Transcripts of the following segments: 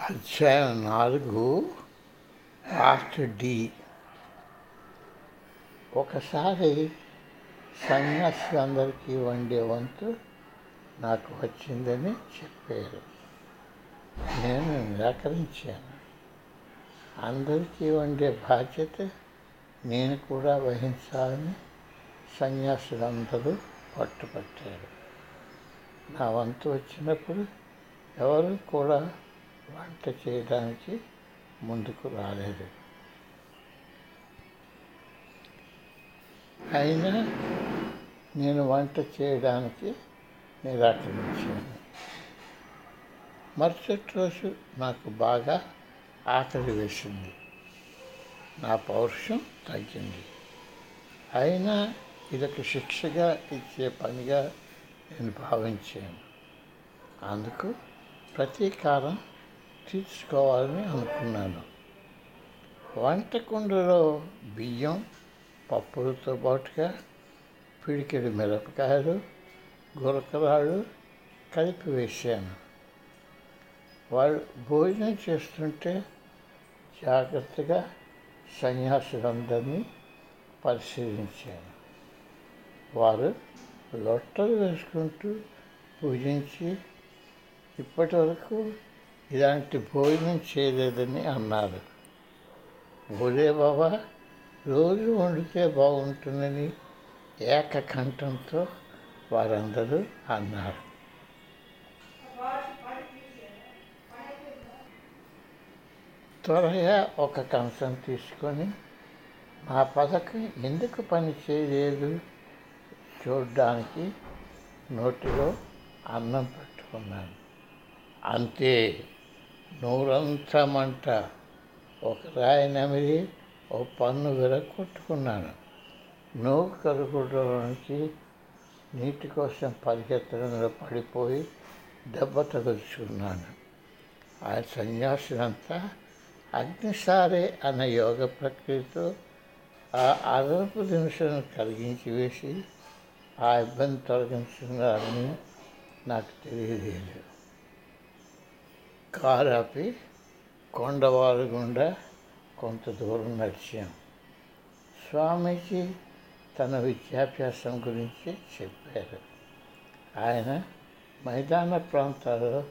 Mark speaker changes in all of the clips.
Speaker 1: అధ్యాయం నాలుగు part D. ఒకసారి సన్యాసులందరికీ వండే వంతు నాకు వచ్చిందని చెప్పారు. నేను నిరాకరించాను. అందరికీ వండే బాధ్యత నేను కూడా వహించాలని సన్యాసులందరూ పట్టుపట్టారు నా వంతు వచ్చినప్పుడు ఎవరు కూడా వంట చేయడానికి ముందుకు రాలేదు. అయినా నేను వంట చేయడానికి నిరాకరించాను. మరుసటి రోజు నాకు బాగా ఆకలి వేసింది. నా పౌరుషం తగ్గింది. అయినా ఇదొక శిక్షగా ఇచ్చే పనిగా నేను భావించాను. అందుకు ప్రతీకారం తీర్చుకోవాలని అనుకున్నాను. వంటకుండలో బియ్యం పప్పులతో పాటుగా పిడికెడు మిరపకాయలు గురకరాళ్ళు కలిపి వేశాను. వాళ్ళు భోజనం చేస్తుంటే జాగ్రత్తగా సన్యాసులందరినీ పరిశీలించాను. వారు లొట్టలు వేసుకుంటూ పూజించి ఇప్పటి వరకు ఇలాంటి భోజనం చేయలేదని అన్నారు. ఒరే బాబా రోజు వండితే బాగుంటుందని ఏకకంఠంతో వారందరూ అన్నారు. త్వరగా ఒక కంచం తీసుకొని మా పథకం ఎందుకు పని చేయలేదు? చూడ్డానికి నోటిలో అన్నం పెట్టుకున్నాను. అంతే నూరంతా మంట ఒక రాయి నమిలి ఓ పన్ను విరగొట్టుకున్నాను నోరు నుంచి నీటి కోసం పరిగెత్తడంలో పడిపోయి దెబ్బ తగులుచుకున్నాను. ఆ సన్యాసినంతా అగ్నిసారే అన్న యోగ ప్రక్రియతో ఆ అదనపు నిమిషం కలిగించి వేసి ఆ ఇబ్బంది తొలగించుకున్నారని నాకు తెలియలేదు. కారు ఆపి కొండవారు గుండా కొంత దూరం నడిచాం. స్వామీజీ తన విద్యాభ్యాసం గురించి చెప్పారు. ఆయన మైదాన ప్రాంతాల్లో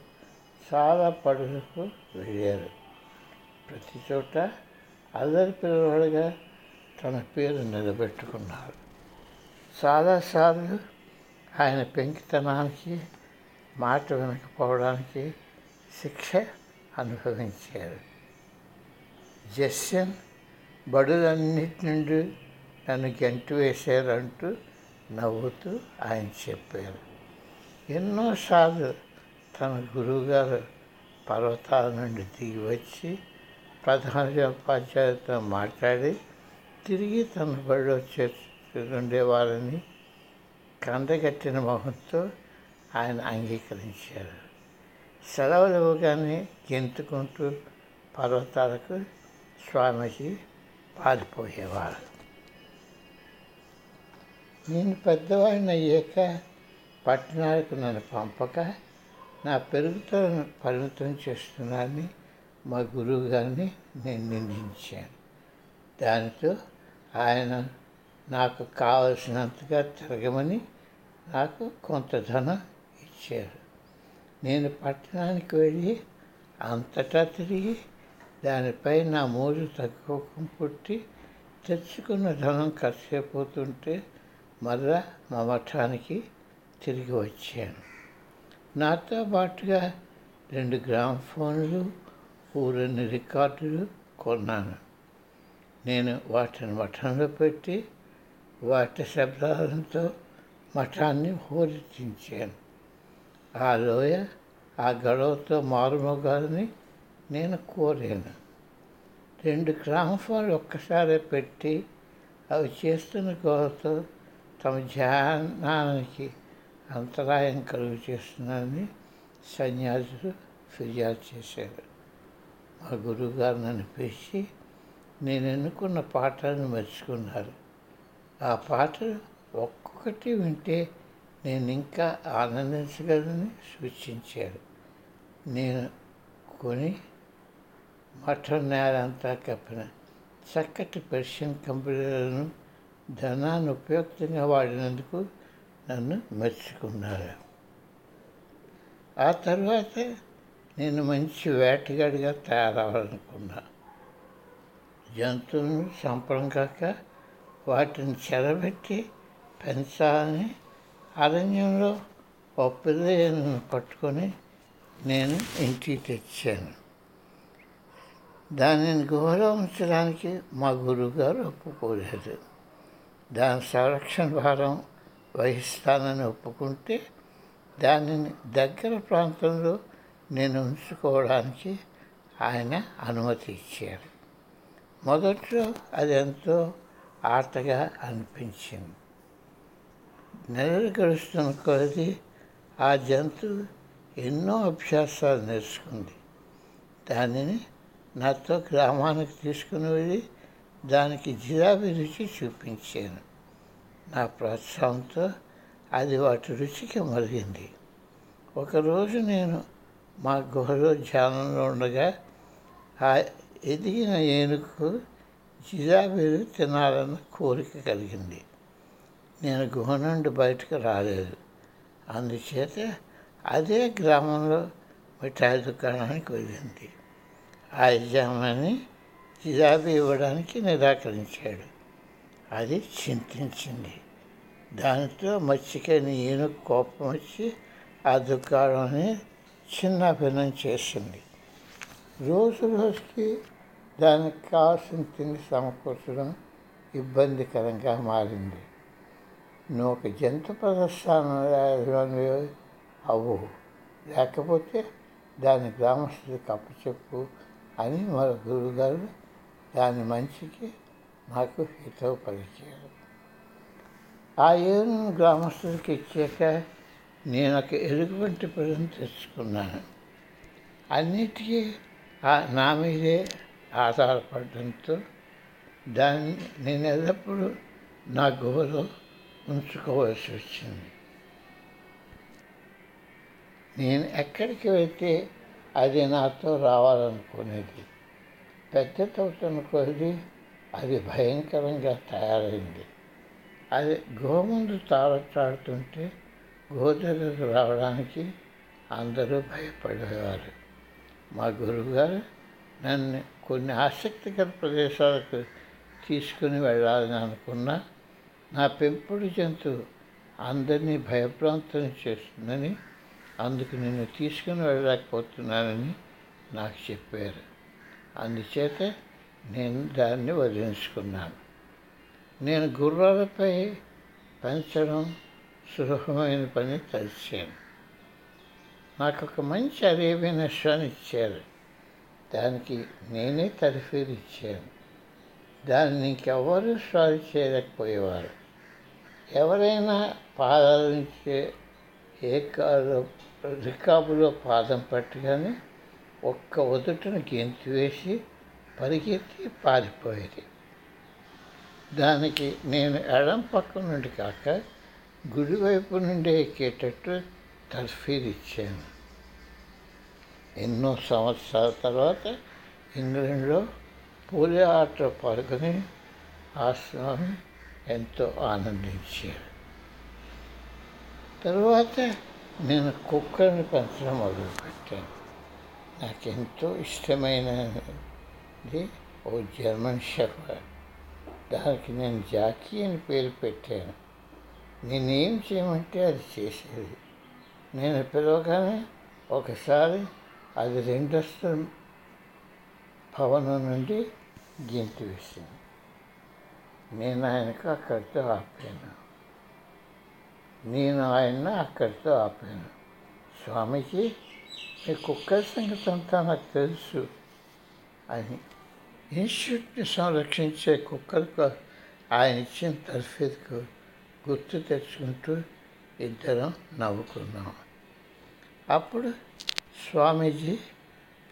Speaker 1: చాలా పడులకు వెళ్ళారు. ప్రతి చోట అల్లరి పిల్లవాడిగా తన పేరు నిలబెట్టుకున్నారు. చాలాసార్లు ఆయన పెంకితనానికి మాట వినకపోవడానికి శిక్ష అనుభవించారు. జస్యన్ బడులన్నిటి నుండి నన్ను గెంటు వేశారంటూ నవ్వుతూ ఆయన చెప్పారు. ఎన్నోసార్లు తన గురువుగారు పర్వతాల నుండి దిగి వచ్చి ప్రధానోపాధ్యాయులతో మాట్లాడి తిరిగి తన బడిలో చేర్చుకుండేవారని కండగట్టిన మొహంతో ఆయన అంగీకరించారు. సెలవులు ఇవ్వగానే గెంతుకుంటూ పర్వతాలకు స్వామీజీ పారిపోయేవారు. నేను పెద్దవాడిని అయ్యాక పట్టణాలకు నన్ను పంపక నా పెరుగుదలను పరిమితం చేస్తున్నానని మా గురువు గారిని నేను నిందించాను. దానితో ఆయన నాకు కావలసినంతగా తిరగమని నాకు కొంత ధనం ఇచ్చారు. నేను పట్టణానికి వెళ్ళి అంతటా తిరిగి దానిపై నా మూడు తగ్గుకోకం పుట్టి తెచ్చుకున్న ధనం ఖర్చు అయిపోతుంటే మరలా మా మఠానికి తిరిగి వచ్చాను. నాతో పాటుగా రెండు గ్రామ్ ఫోన్లు ఊరన్ని రికార్డులు కొన్నాను. నేను వాటిని మఠంలో పెట్టి వాటి శబ్దాలతో మఠాన్ని హోరెత్తించాను. ఆ లోయ ఆ గొడవతో మారుమోగాలని నేను కోరాను. రెండు గ్రామఫోన్లు ఒక్కసారి పెట్టి అవి చేస్తున్న గోడతో తమ ధ్యానానికి అంతరాయం కలుగు చేస్తున్నారని సన్యాసులు ఫిర్యాదు చేశారు. మా గురువుగారు నన్ను పిలిచి నేను ఎన్నుకున్న పాటలను మెచ్చుకున్నారు ఆ పాటలు ఒక్కొక్కటి వింటే నేను ఇంకా ఆనందించగలని సూచించారు నేను కొని మఠం నేలంతా కప్పిన చక్కటి పర్షియన్ కంపెనీలను ధనాన్ని ఉపయుక్తంగా వాడినందుకు నన్ను మెచ్చుకున్నారు. ఆ తర్వాత నేను మంచి వేటగాడిగా తయారవ్వాలనుకున్నా. జంతువులను చంపడం కాక వాటిని చెరబెట్టి పెంచాలని అరణ్యంలో ఓ పిల్లలను పట్టుకొని నేను ఇంటికి తెచ్చాను. దానిని గుహలో ఉంచడానికి మా గురువుగారు ఒప్పుకోలేదు. దాని సంరక్షణ భారం వహిస్తానని ఒప్పుకుంటే దానిని దగ్గర ప్రాంతంలో నేను ఉంచుకోవడానికి ఆయన అనుమతి ఇచ్చారు మొదట్లో అది ఎంతో ఆటగా అనిపించింది. నెలలు గడుస్తున్న కొలది ఆ జంతువు ఎన్నో అభ్యాసాలు నేర్చుకుంది. దానిని నాతో గ్రామానికి తీసుకుని వెళ్ళి దానికి జిరాబీ రుచి చూపించాను. నా ప్రోత్సాహంతో అది వాటి రుచికి మరిగింది. ఒకరోజు నేను మా గుహలో ధ్యానంలో ఉండగా ఆ ఎదిగిన ఏనుగు జిరాబీలు తినాలన్న కోరిక కలిగింది. నేను గుహ నుండి బయటకు రాలేదు. అందుచేత అదే గ్రామంలో మిఠాయి దుకాణానికి వెళ్ళింది. ఆ యజమాని జిరాబీ ఇవ్వడానికి నిరాకరించాడు. అది చింతించింది. దానితో మచ్చికని ఏనుగు కోపం వచ్చి ఆ దుకాణాన్ని చిన్న భిన్నం చేసింది. రోజు రోజుకి దానికి కావాల్సిన తిండి సమకూర్చడం ఇబ్బందికరంగా మారింది. నువ్వు ఒక జంతు ప్రదర్శన అవ్వు. లేకపోతే దాని గ్రామస్తులకు అప్పచెప్పు అని మన గురువుగారు దాని మంచికి నాకు హితవు పలికారు ఆ ఏనును గ్రామస్తులకి ఇచ్చాక నేను ఒక ఎలుగుబంటి పదం తెచ్చుకున్నాను. అన్నిటికీ ఆ నా మీదే ఆధారపడడంతో దాన్ని నేను ఎల్లప్పుడూ నా గుహలో ఉంచుకోవాల్సి వచ్చింది. నేను ఎక్కడికి వెళ్తే అది నాతో రావాలనుకునేది. పెద్దతవుతున్న కొద్ది అది భయంకరంగా తయారైంది. అది గోముందు ముందు గోదరకు రావడానికి అందరూ భయపడేవారు. మా గురువుగారు నన్ను కొన్ని ఆసక్తికర ప్రదేశాలకు తీసుకుని వెళ్ళాలని అనుకున్నా. నా పెంపుడు జంతువు అందరినీ భయభ్రాంతం చేస్తుందని అందుకు నిన్ను తీసుకుని వెళ్ళలేకపోతున్నానని నాకు చెప్పారు. అందుచేత నేను దాన్ని వదిలించుకున్నాను. నేను గుర్రాలపై పెంచడం సులభమైన పని తలిచాను. నాకు ఒక మంచి అరేబియన్ అశ్వాన్ని ఇచ్చారు. దానికి నేనే తరఫీరు ఇచ్చాను. దాన్ని ఇంకెవరూ స్వారీ చేయలేకపోయేవారు. ఎవరైనా పాదాలించే ఏ కాలో రికాబులో పాదం పెట్టగానే ఒక్క ఒదుటను గెంతు వేసి పరిగెత్తి పారిపోయేది. దానికి నేను ఎడం పక్క నుండి కాక గుడివైపు నుండి ఎక్కేటట్టు తర్ఫీదు ఇచ్చాను. ఎన్నో సంవత్సరాల తర్వాత ఇంగ్లాండ్లో పోలియో ఆటలో పాల్గొని ఆ స్వామి ఎంతో ఆనందించారు తర్వాత నేను కుక్కర్ని పెంచడం మొదలుపెట్టాను. నాకెంతో ఇష్టమైనది ఓ జర్మన్ షెఫర్ దానికి నేను జాకీ అని పేరు పెట్టాను. నేనేం చేయమంటే అది చేసేది. నేను పిలవగానే ఒకసారి అది రెండస్తుల భవనం నుండి గెంతు వేసింది. నేను ఆయనకు అక్కడితో ఆపాను. నేను ఆయన అక్కడితో ఆపాను. స్వామికి మీ కుక్కల సంగతి అంతా నాకు తెలుసు అని ఇన్స్టిట్యూట్ని సంరక్షించే కుక్కలకు ఆయన ఇచ్చిన తర్ఫీదుకు గుర్తు తెచ్చుకుంటూ ఇద్దరం నవ్వుకున్నాం. అప్పుడు స్వామీజీ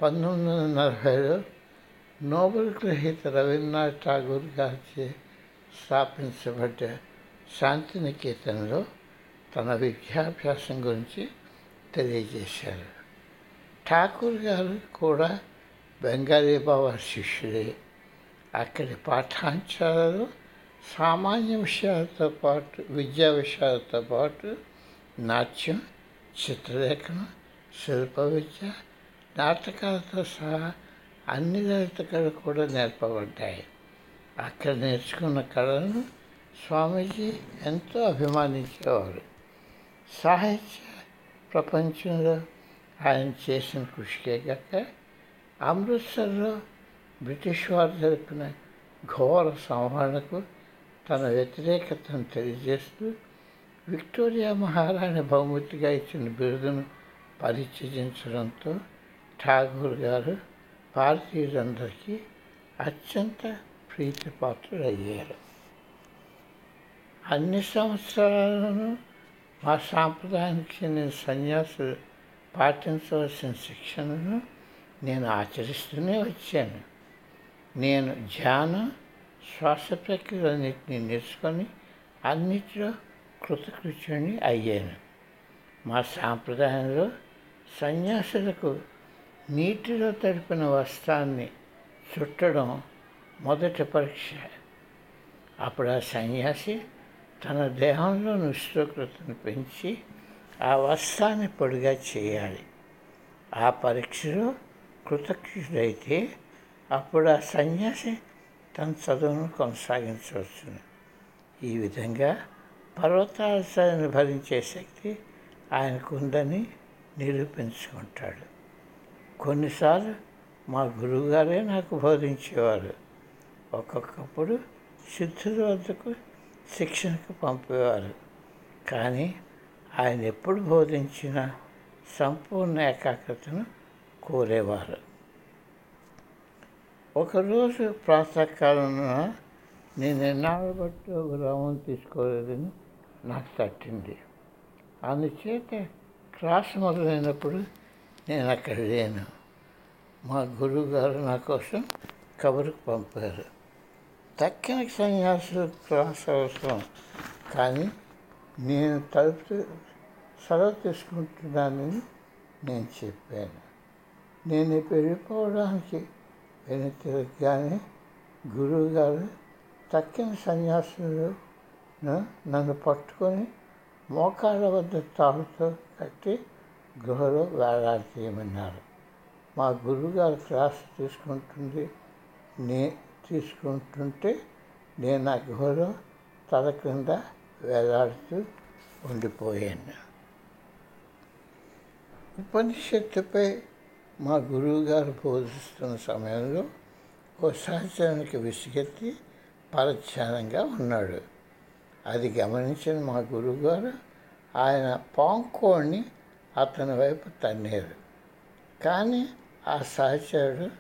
Speaker 1: పంతొమ్మిది వందల నలభైలో నోబెల్ గ్రహీత రవీంద్రనాథ్ ఠాగూర్ గారిచే స్థాపించబడ్డ శాంతినికేతన్లో తన విద్యాభ్యాసం గురించి తెలియజేశారు. ఠాకూర్ గారు కూడా బెంగాలీ బాబా శిష్యుడే. అక్కడి పాఠాంశాలలో సామాన్య విషయాలతో పాటు విద్యా విషయాలతో పాటు నాట్యం చిత్రలేఖనం శిల్ప విద్య నాటకాలతో సహా అన్ని లలిత కూడా నేర్పబడ్డాయి. అక్కడ నేర్చుకున్న కళలను స్వామీజీ ఎంతో అభిమానించేవారు. సాహిత్య ప్రపంచంలో ఆయన చేసిన కృషికే కాక అమృత్సర్లో బ్రిటిష్ వారు జరిపిన ఘోర సంహరణకు తన వ్యతిరేకతను తెలియజేస్తూ విక్టోరియా మహారాణి బహుమతిగా ఇచ్చిన బిరుదును పరిచయించడంతో ఠాగూర్ గారు భారతీయులందరికీ అత్యంత ప్రీతిపాత్రులయ్యారు అన్ని సంవత్సరాలను మా సాంప్రదాయానికి చెందిన సన్యాసులు పాటించవలసిన శిక్షణను నేను ఆచరిస్తూనే వచ్చాను. నేను ధ్యానం శ్వాస ప్రక్రియలన్నింటినీ నేర్చుకొని అన్నిటిలో కృతకృత్యుని అయ్యాను. మా సాంప్రదాయంలో సన్యాసులకు నీటిలో తడిపిన వస్త్రాన్ని చుట్టడం మొదటి పరీక్ష. అప్పుడు ఆ సన్యాసి తన దేహంలోని ఉష్ణోగ్రతను పెంచి ఆ వస్త్రాన్ని పొడిగా చేయాలి. ఆ పరీక్షలో కృతజ్ఞుడైతే అప్పుడు ఆ సన్యాసి తన చదువును కొనసాగించవచ్చును. ఈ విధంగా పర్వతాలను భరించే శక్తి ఆయనకు ఉందని నిరూపించుకుంటాడు. కొన్నిసార్లు మా గురువుగారే నాకు బోధించేవారు. ఒక్కొక్కప్పుడు సిద్ధుల వద్దకు శిక్షణకు పంపేవారు. కానీ ఆయన ఎప్పుడు బోధించిన సంపూర్ణ ఏకాగ్రతను కోరేవారు. ఒకరోజు ప్రాతకాలంలో నేను ఎన్నాళ్ళు బట్టి ఒక రామం తీసుకోలేదని నాకు తట్టింది. అందుచేత క్లాస్ మొదలైనప్పుడు నేను అక్కడ లేను. మా గురువు గారు నా కోసం కబురుకు పంపారు. తక్కిన సన్యాసులు క్లాస్ అవసరం కానీ నేను తలుపు సెలవు తీసుకుంటున్నానని నేను చెప్పాను. నేను వెళ్ళిపోవడానికి వెనుతిరగానే గురువుగారు తక్కిన సన్యాసులను నన్ను పట్టుకొని మోకాళ్ళ వద్ద తాడుతో కట్టి గృహలో వేలాడతీయమన్నారు మా గురువుగారు క్లాస్ తీసుకుంటుంది నే తీసుకుంటుంటే నేను ఆ గుహలో తల క్రింద వేలాడుతూ ఉండిపోయాను. ఉపనిషత్తుపై మా గురువుగారు బోధిస్తున్న సమయంలో ఓ సహచరానికి విసిగెత్తి పరధ్యానంగా ఉన్నాడు. అది గమనించిన మా గురువుగారు ఆయన పాంకోడిని అతని వైపు తన్నారు. కానీ ఆ సహచరుడు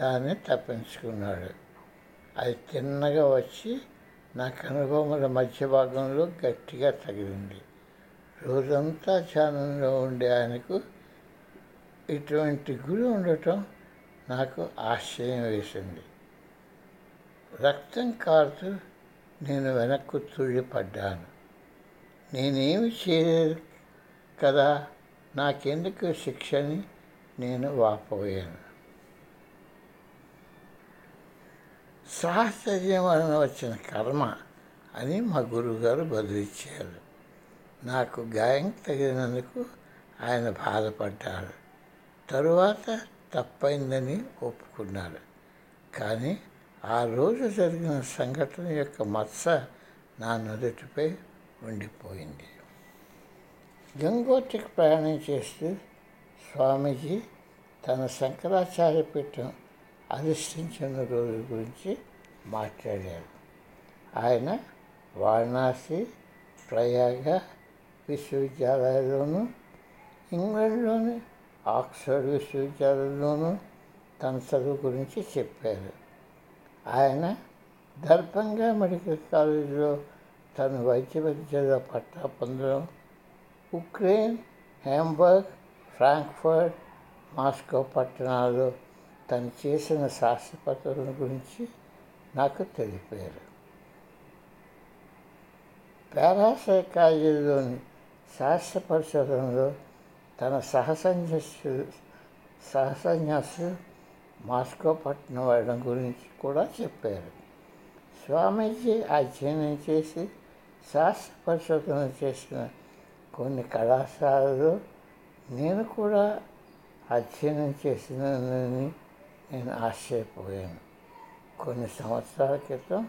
Speaker 1: దాన్ని తప్పించుకున్నాడు. అది తిన్నగా వచ్చి నా కనుబొమ్మల మధ్య భాగంలో గట్టిగా తగిలింది రోజంతా ధ్యానంలో ఉండే ఆయనకు ఇటువంటి గురి ఉండటం నాకు ఆశ్చర్యం వేసింది. రక్తం కారుతూ నేను వెనక్కు తుళ్ళిపడ్డాను నేనేమి చేయలేదు కదా నాకెందుకు శిక్షని నేను వాపోయాను? సాహచర్యం వలన వచ్చిన కర్మ అని మా గురువుగారు బదులిచ్చారు నాకు గాయం తగిలినందుకు ఆయన బాధపడ్డారు. తరువాత తప్పైందని ఒప్పుకున్నారు. కానీ ఆ రోజు జరిగిన సంఘటన యొక్క మత్స నా నుదుటిపై ఉండిపోయింది. గంగోత్రికి ప్రయాణం చేస్తూ స్వామీజీ తన శంకరాచార్య పీఠం అధిష్ఠించిన రోజు గురించి మాట్లాడారు. ఆయన వారణాసి ప్రయాగ విశ్వవిద్యాలయంలోను ఇంగ్లాండ్లోని ఆక్స్ఫర్డ్ విశ్వవిద్యాలయంలోనూ తన చదువు గురించి చెప్పారు. ఆయన దర్భంగా మెడికల్ కాలేజీలో తన వైద్య విద్యలో పట్టా పొందడం ఉక్రెయిన్ హ్యాంబర్గ్ ఫ్రాంక్ఫర్ట్ మాస్కో పట్టణాల్లో తను చేసిన శాస్త్రపత్రుల గురించి నాకు తెలిపారు. పారాసైకాలజీలోని శాస్త్ర పరిశోధనలో తన సహసన్యాసు సహసన్యాసు మాస్కో పట్టణం వెళ్ళడం గురించి కూడా చెప్పారు. స్వామీజీ అధ్యయనం చేసి శాస్త్ర పరిశోధన చేసిన కొన్ని కళాశాలలో నేను కూడా అధ్యయనం చేసినని నేను ఆశ్చర్యపోయాను కొన్ని సంవత్సరాల క్రితం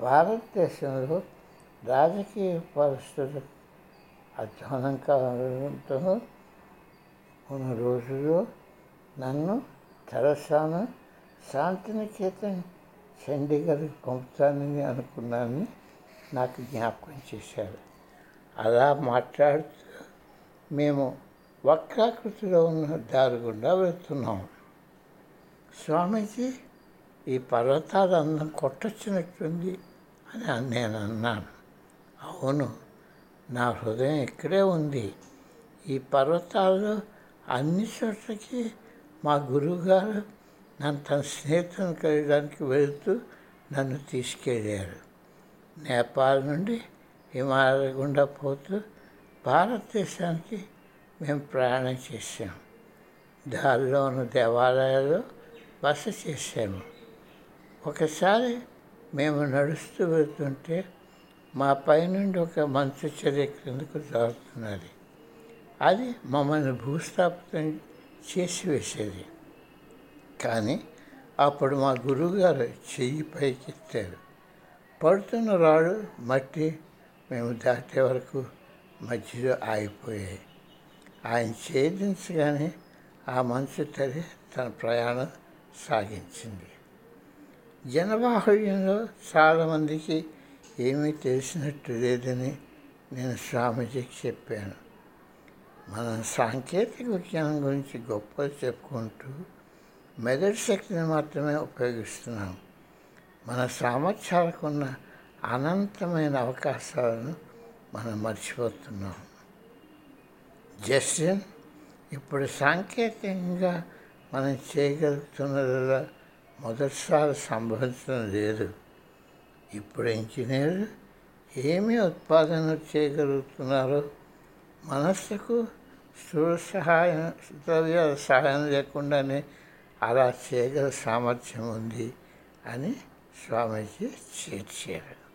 Speaker 1: భారతదేశంలో రాజకీయ పరిస్థితులు అధ్వానం కావడంతో ఉన్న రోజుల్లో నన్ను తెరసాను శాంతినికేతన్ చండీగఢ్కి పంపుతానని అనుకున్నానని నాకు జ్ఞాపకం చేశారు అలా మాట్లాడుతూ మేము వక్రాకృతిలో ఉన్న దారి గుండా వెళ్తున్నాము స్వామీజీ ఈ పర్వతాలు అందం కొట్టొచ్చినట్టుంది అని నేను అన్నాను అవును నా హృదయం ఇక్కడే ఉంది. ఈ పర్వతాలు అన్ని చోట్లకి మా గురువుగారు నన్ను తన స్నేహితులను కలిగడానికి వెళుతూ నన్ను తీసుకెళ్ళారు నేపాల్ నుండి హిమాలయ గుండా పోతూ భారతదేశానికి మేము ప్రయాణం చేసాం దారిలో ఉన్న దేవాలయాల్లో బస చేశాము ఒకసారి మేము నడుస్తూ వెళ్తుంటే మా పైనుండి ఒక మంచు చర్య క్రిందకు జారుతున్నది అది మమ్మల్ని భూస్థాపితం చేసి వేసేది. కానీ అప్పుడు మా గురువుగారు చెయ్యి పైకెత్తారు. పడుతున్న రాడు మట్టి మేము దాటే వరకు మధ్యలో ఆగిపోయాయి. ఆయన ఛేదించగానే ఆ మంచు తరి తన ప్రయాణం సాగించింది. జనబాహుళ్యంలో చాలామందికి ఏమీ తెలిసినట్టు లేదని నేను స్వామీజీకి చెప్పాను. మనం సాంకేతిక విజ్ఞానం గురించి గొప్పలు చెప్పుకుంటూ మెదడు శక్తిని మాత్రమే ఉపయోగిస్తున్నాం. మన సామర్థ్యాలకు ఉన్న అనంతమైన అవకాశాలను మనం మర్చిపోతున్నాం. జస్టిన్ ఇప్పుడు సాంకేతికంగా మనం చేయగలుగుతున్నదిలా మొదటిసారి సంభవించడం లేదు. ఇప్పుడు ఇంజనీర్లు ఏమి ఉత్పాదన చేయగలుగుతున్నారో మనస్సుకు స్థూల సహాయం ద్రవ్యాల సహాయం లేకుండానే అలా చేయగల సామర్థ్యం ఉంది అని స్వామీజీ చేర్చారు.